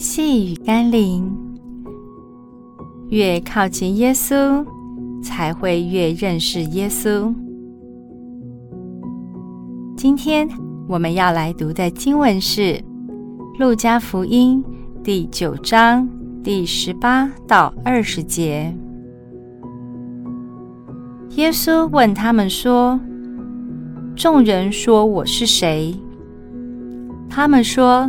细雨甘霖，越靠近耶稣，才会越认识耶稣。今天我们要来读的经文是《路加福音》第九章第十八到二十节。耶稣问他们说：“众人说我是谁？”他们说：“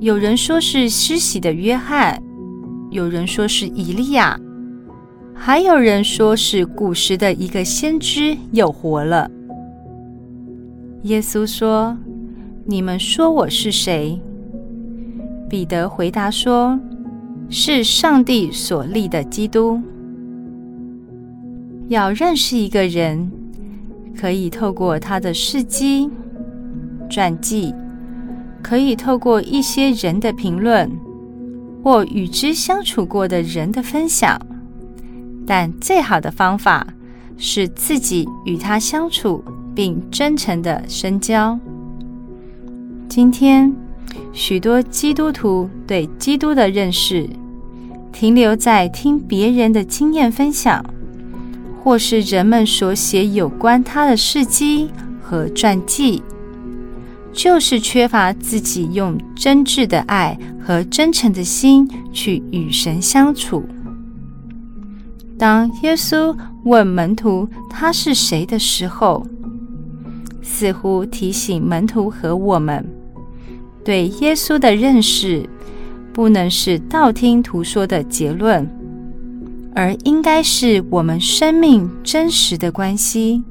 有人说是施洗的约翰，有人说是以利亚，还有人说是古时的一个先知又活了。”耶稣说：“你们说我是谁？”彼得回答说：“是上帝所立的基督。”要认识一个人，可以透过他的事迹、传记。可以透过一些人的评论，或与之相处过的人的分享，但最好的方法是自己与他相处，并真诚的深交。今天，许多基督徒对基督的认识停留在听别人的经验分享，或是人们所写有关他的事迹和传记。就是缺乏自己用真挚的爱和真诚的心去与神相处。当耶稣问门徒他是谁的时候，似乎提醒门徒和我们，对耶稣的认识不能是道听途说的结论，而应该是我们生命真实的关系，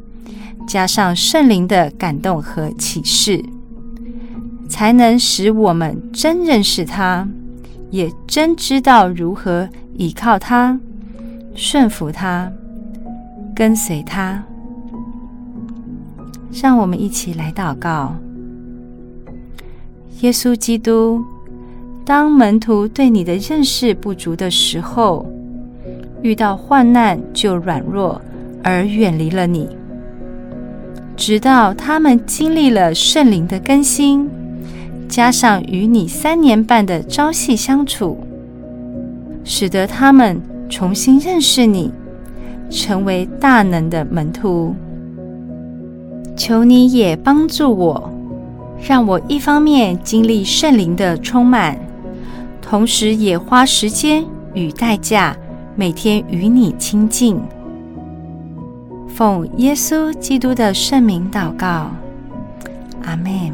加上圣灵的感动和启示。才能使我们真认识他，也真知道如何依靠他、顺服他、跟随他。让我们一起来祷告：耶稣基督，当门徒对你的认识不足的时候，遇到患难就软弱而远离了你，直到他们经历了圣灵的更新。加上与你三年半的朝夕相处，使得他们重新认识你，成为大能的门徒。求你也帮助我，让我一方面经历圣灵的充满，同时也花时间与代价，每天与你亲近。奉耶稣基督的圣名祷告，阿门。